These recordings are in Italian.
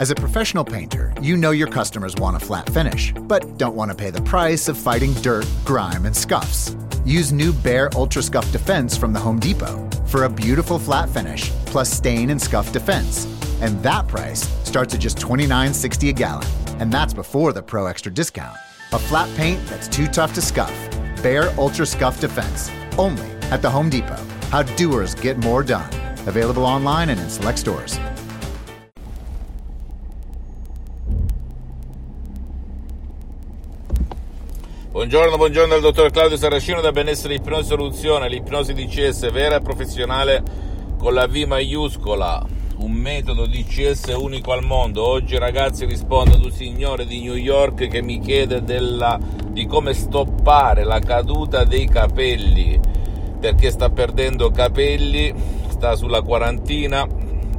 As a professional painter, you know your customers want a flat finish, but don't want to pay the price of fighting dirt, grime, and scuffs. Use new Bare Ultra Scuff Defense from the Home Depot for a beautiful flat finish plus stain and scuff defense. And that price starts at just $29.60 a gallon. And that's before the Pro Extra discount. A flat paint that's too tough to scuff. Bare Ultra Scuff Defense. Only at the Home Depot. How doers get more done. Available online and in select stores. Buongiorno, buongiorno dal dottor Claudio Saracino da Benessere Ipnosi Soluzione, l'ipnosi DCS vera e professionale con la V maiuscola, un metodo DCS unico al mondo. Oggi ragazzi rispondo ad un signore di New York che mi chiede della, di come stoppare la caduta dei capelli, perché sta perdendo capelli, sta sulla quarantina,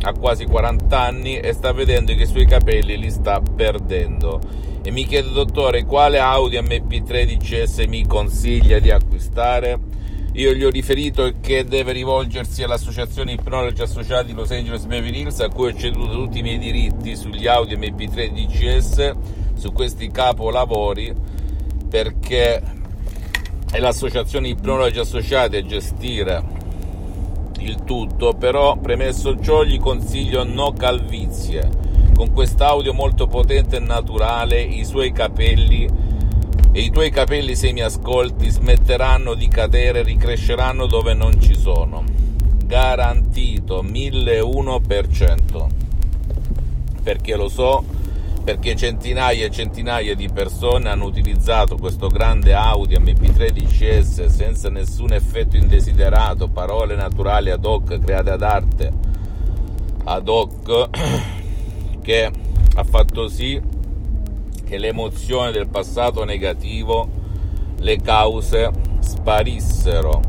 ha quasi 40 anni e sta vedendo che i suoi capelli li sta perdendo. E mi chiede dottore quale Audi MP3 DCS mi consiglia di acquistare? Io gli ho riferito che deve rivolgersi all'associazione Ipnologi Associati Los Angeles Beverly Hills a cui ho ceduto tutti i miei diritti sugli Audi MP3 DCS su questi capolavori perché è l'associazione Ipnologi Associati a gestire il tutto però premesso ciò gli consiglio no calvizie con quest'audio molto potente e naturale i suoi capelli e i tuoi capelli se mi ascolti smetteranno di cadere ricresceranno dove non ci sono. Garantito 1001%. Perché lo so, perché centinaia e centinaia di persone hanno utilizzato questo grande Audi MP3 DCS senza nessun effetto indesiderato, parole naturali ad hoc create ad arte ad hoc che ha fatto sì che l'emozione del passato negativo, le cause sparissero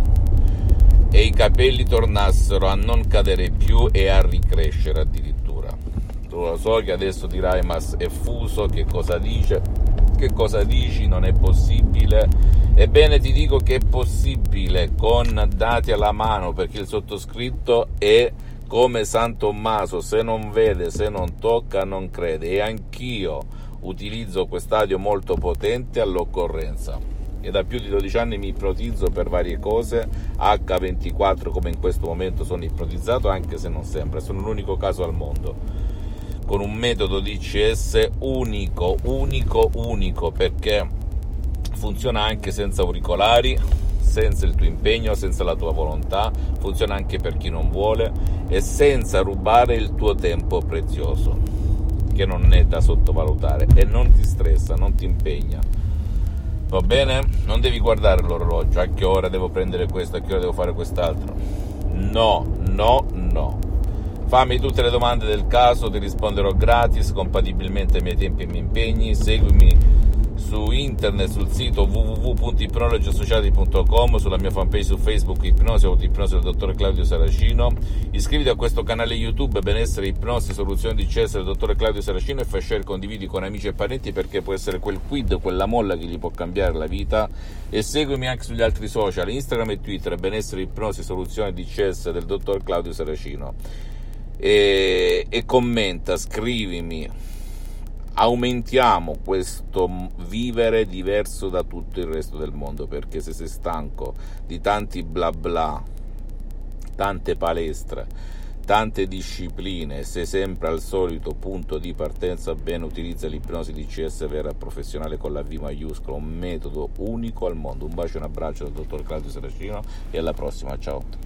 e i capelli tornassero a non cadere più e a ricrescere addirittura. Lo so che adesso dirai ma è fuso, che cosa dice? Che cosa dici? Non è possibile. Ebbene ti dico che è possibile con dati alla mano perché il sottoscritto è come San Tommaso, se non vede, se non tocca, non crede. E anch'io utilizzo quest'audio molto potente all'occorrenza. E da più di 12 anni mi ipnotizzo per varie cose, H24 come in questo momento sono ipnotizzato, anche se non sempre, sono l'unico caso al mondo. Con un metodo DCS unico, unico, unico, perché funziona anche senza auricolari, senza il tuo impegno, senza la tua volontà, funziona anche per chi non vuole e senza rubare il tuo tempo prezioso, che non è da sottovalutare e non ti stressa, non ti impegna. Va bene? Non devi guardare l'orologio, a che ora devo prendere questo, a che ora devo fare quest'altro. No, no, no. Fammi tutte le domande del caso, ti risponderò gratis, compatibilmente ai miei tempi e miei impegni. Seguimi su internet sul sito www.ipnologiassociati.com, sulla mia fanpage su Facebook Ipnosi o Ipnosi del dottor Claudio Saracino. Iscriviti a questo canale YouTube Benessere Ipnosi Soluzioni di Cesare del dottor Claudio Saracino e fai share condividi con amici e parenti perché può essere quel quid, quella molla che gli può cambiare la vita. E seguimi anche sugli altri social, Instagram e Twitter Benessere Ipnosi Soluzioni di Cesare del dottor Claudio Saracino. E, e commenta, scrivimi. Aumentiamo questo vivere diverso da tutto il resto del mondo perché se sei stanco di tanti bla bla tante palestre tante discipline sei sempre al solito punto di partenza bene utilizza l'ipnosi di CS vera professionale con la V maiuscola un metodo unico al mondo. Un bacio e un abbraccio dal dottor Claudio Saracino e alla prossima. Ciao